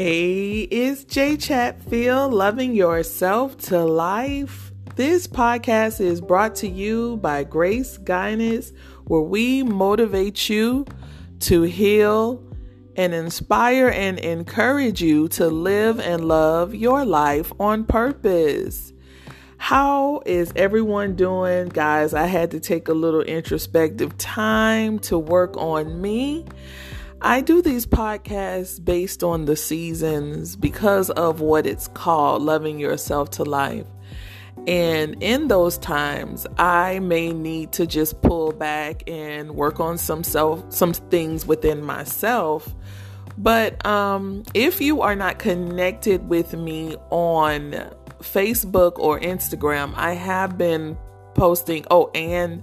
Hey, it's J Chatfield, loving yourself to life. This podcast is brought to you by Grace Guidance, where we motivate you to heal and inspire and encourage you to live and love your life on purpose. How is everyone doing? Guys, I had to take a little introspective time to work on me. I do these podcasts based on the seasons because of what it's called loving yourself to life. And in those times, I may need to just pull back and work on some self some things within myself. But um, if you are not connected with me on Facebook or Instagram, I have been posting. Oh, and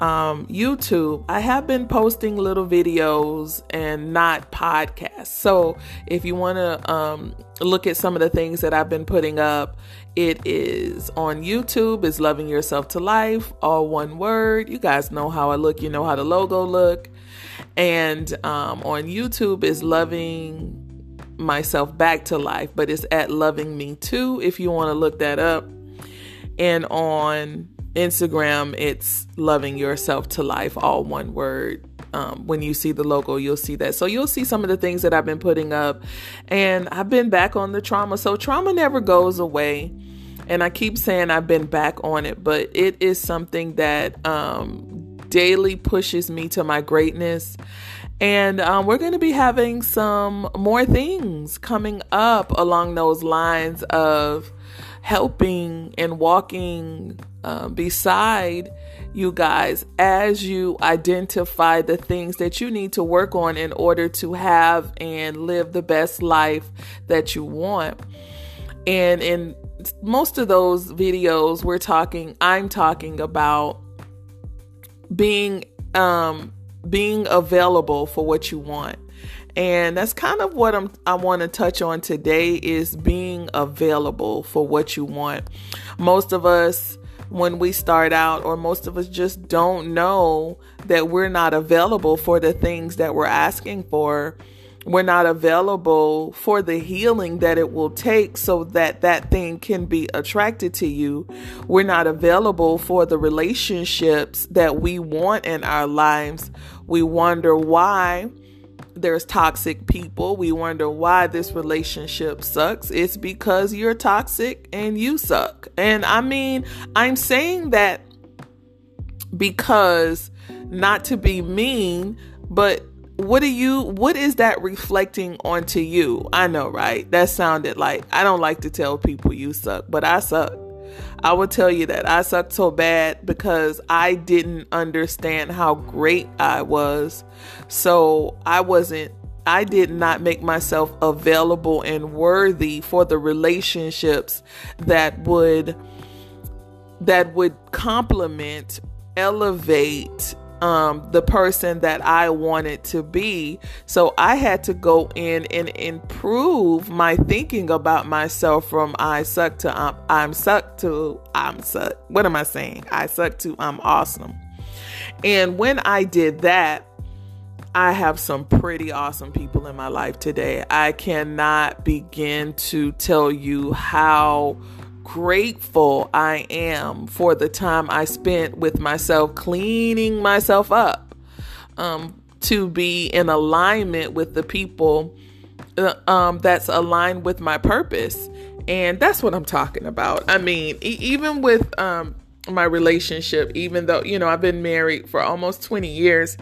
um, YouTube, I have been posting little videos and not podcasts. So if you want to um, look at some of the things that I've been putting up, it is on YouTube. Is Loving Yourself to Life, all one word. You guys know how I look. You know how the logo look. And um, on YouTube is Loving myself back to life, but it's at loving me too if you want to look that up. And on Instagram, it's loving yourself to life, all one word. Um, when you see the logo, you'll see that. So you'll see some of the things that I've been putting up. And I've been back on the trauma. So trauma never goes away. And I keep saying I've been back on it, but it is something that um, daily pushes me to my greatness. And um, we're going to be having some more things coming up along those lines of helping and walking uh, beside you guys as you identify the things that you need to work on in order to have and live the best life that you want. And in most of those videos, we're talking, I'm talking about being um being available for what you want and that's kind of what I'm I want to touch on today is being available for what you want. Most of us when we start out or most of us just don't know that we're not available for the things that we're asking for. We're not available for the healing that it will take so that that thing can be attracted to you. We're not available for the relationships that we want in our lives. We wonder why there's toxic people. We wonder why this relationship sucks. It's because you're toxic and you suck. And I mean, I'm saying that because not to be mean, but what are you what is that reflecting onto you? I know, right? That sounded like I don't like to tell people you suck, but I suck. I will tell you that I sucked so bad because I didn't understand how great I was. So I wasn't, I did not make myself available and worthy for the relationships that would that would complement elevate um, the person that I wanted to be. So I had to go in and improve my thinking about myself from I suck to I'm, I'm suck to I'm suck. What am I saying? I suck to I'm awesome. And when I did that, I have some pretty awesome people in my life today. I cannot begin to tell you how grateful I am for the time I spent with myself, cleaning myself up um, to be in alignment with the people uh, um, that's aligned with my purpose. And that's what I'm talking about. I mean, e- even with um, my relationship, even though, you know, I've been married for almost 20 years,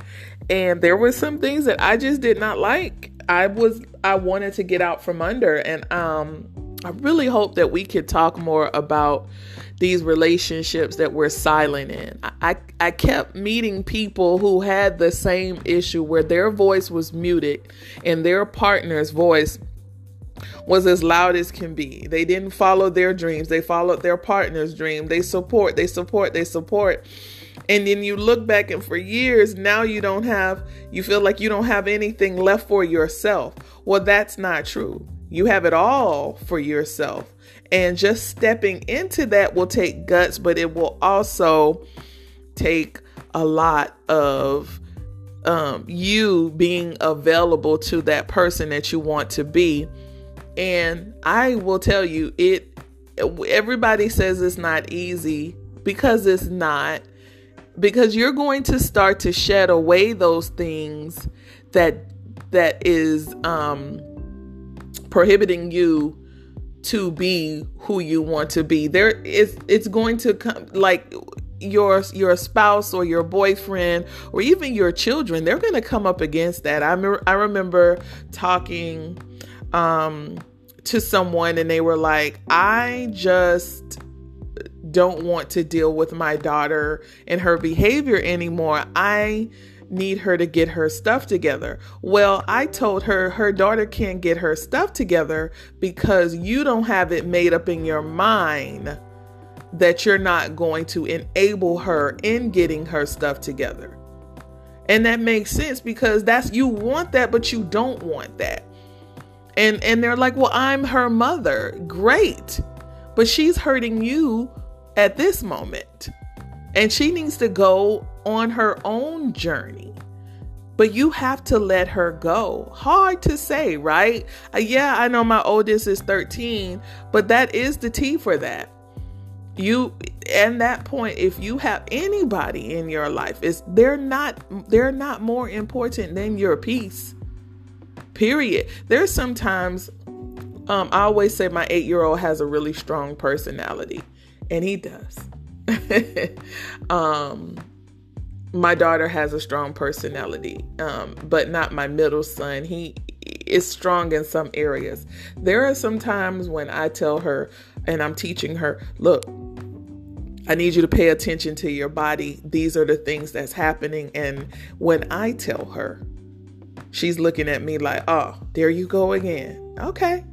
and there were some things that I just did not like. I was, I wanted to get out from under. And, um, I really hope that we could talk more about these relationships that we're silent in. I, I kept meeting people who had the same issue where their voice was muted and their partner's voice was as loud as can be. They didn't follow their dreams, they followed their partner's dream. They support, they support, they support. And then you look back and for years now you don't have you feel like you don't have anything left for yourself. Well, that's not true. You have it all for yourself. And just stepping into that will take guts, but it will also take a lot of um, you being available to that person that you want to be And I will tell you, it everybody says it's not easy because it's not. Because you're going to start to shed away those things that that is um prohibiting you to be who you want to be. There is it's going to come like your your spouse or your boyfriend or even your children they're going to come up against that i me- i remember talking um to someone and they were like i just don't want to deal with my daughter and her behavior anymore i need her to get her stuff together. Well, I told her her daughter can't get her stuff together because you don't have it made up in your mind that you're not going to enable her in getting her stuff together. And that makes sense because that's you want that but you don't want that. And and they're like, "Well, I'm her mother." Great. But she's hurting you at this moment. And she needs to go on her own journey. But you have to let her go. Hard to say, right? Uh, yeah, I know my oldest is 13, but that is the T for that you and that point if you have anybody in your life is they're not they're not more important than your peace period there's sometimes um i always say my eight year old has a really strong personality and he does um my daughter has a strong personality um but not my middle son he is strong in some areas there are some times when i tell her and i'm teaching her look I need you to pay attention to your body. These are the things that's happening. And when I tell her, she's looking at me like, oh, there you go again. Okay.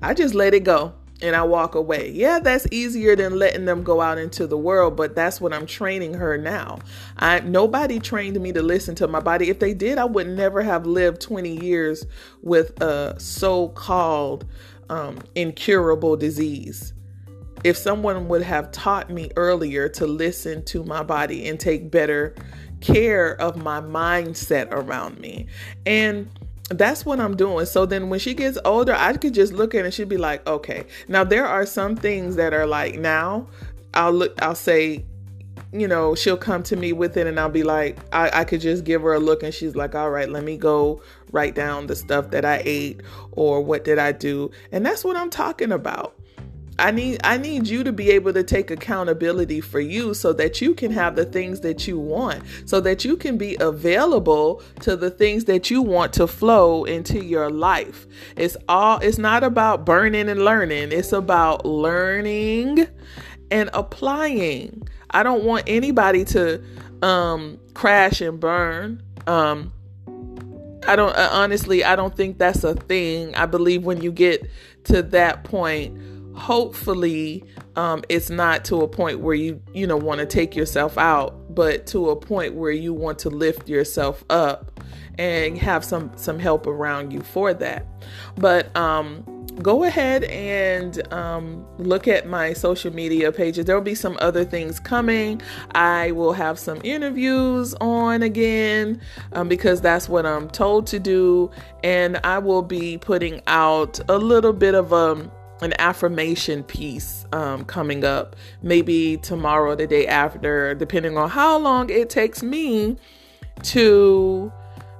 I just let it go and I walk away. Yeah, that's easier than letting them go out into the world, but that's what I'm training her now. I nobody trained me to listen to my body. If they did, I would never have lived 20 years with a so-called um, incurable disease if someone would have taught me earlier to listen to my body and take better care of my mindset around me. And that's what I'm doing. So then when she gets older, I could just look at it and she'd be like, okay. Now there are some things that are like now I'll look I'll say, you know, she'll come to me with it and I'll be like, I, I could just give her a look and she's like, all right, let me go write down the stuff that I ate or what did I do. And that's what I'm talking about. I need I need you to be able to take accountability for you so that you can have the things that you want so that you can be available to the things that you want to flow into your life. It's all it's not about burning and learning. It's about learning and applying. I don't want anybody to um crash and burn. Um I don't uh, honestly I don't think that's a thing. I believe when you get to that point hopefully um, it's not to a point where you you know want to take yourself out but to a point where you want to lift yourself up and have some some help around you for that but um go ahead and um, look at my social media pages. There will be some other things coming. I will have some interviews on again um, because that's what I'm told to do. And I will be putting out a little bit of a an affirmation piece um, coming up, maybe tomorrow, the day after, depending on how long it takes me to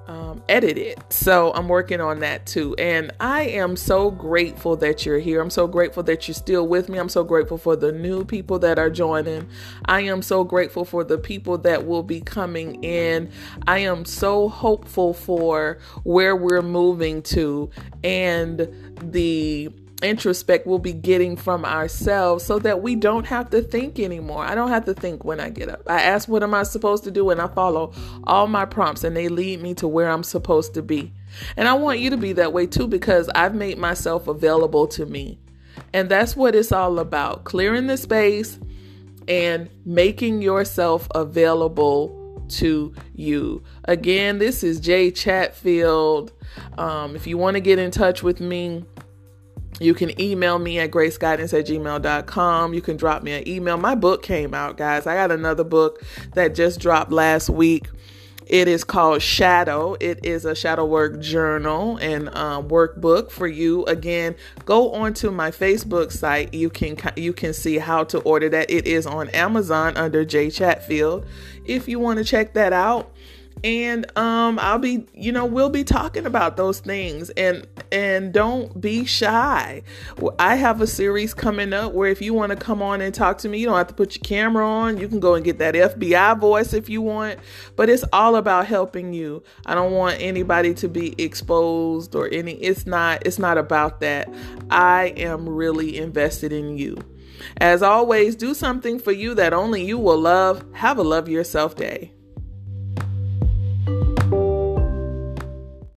um, edit it. So I'm working on that too. And I am so grateful that you're here. I'm so grateful that you're still with me. I'm so grateful for the new people that are joining. I am so grateful for the people that will be coming in. I am so hopeful for where we're moving to and the introspect we'll be getting from ourselves so that we don't have to think anymore. I don't have to think when I get up. I ask what am I supposed to do and I follow all my prompts and they lead me to where I'm supposed to be. And I want you to be that way too because I've made myself available to me. And that's what it's all about. Clearing the space and making yourself available to you. Again, this is Jay Chatfield. Um, if you want to get in touch with me, you can email me at graceguidance at gmail.com. You can drop me an email. My book came out, guys. I got another book that just dropped last week. It is called Shadow. It is a shadow work journal and um, workbook for you. Again, go onto my Facebook site. You can you can see how to order that. It is on Amazon under J Chatfield. If you want to check that out, and um I'll be you know we'll be talking about those things and and don't be shy. I have a series coming up where if you want to come on and talk to me, you don't have to put your camera on. You can go and get that FBI voice if you want, but it's all about helping you. I don't want anybody to be exposed or any it's not it's not about that. I am really invested in you. As always, do something for you that only you will love. Have a love yourself day.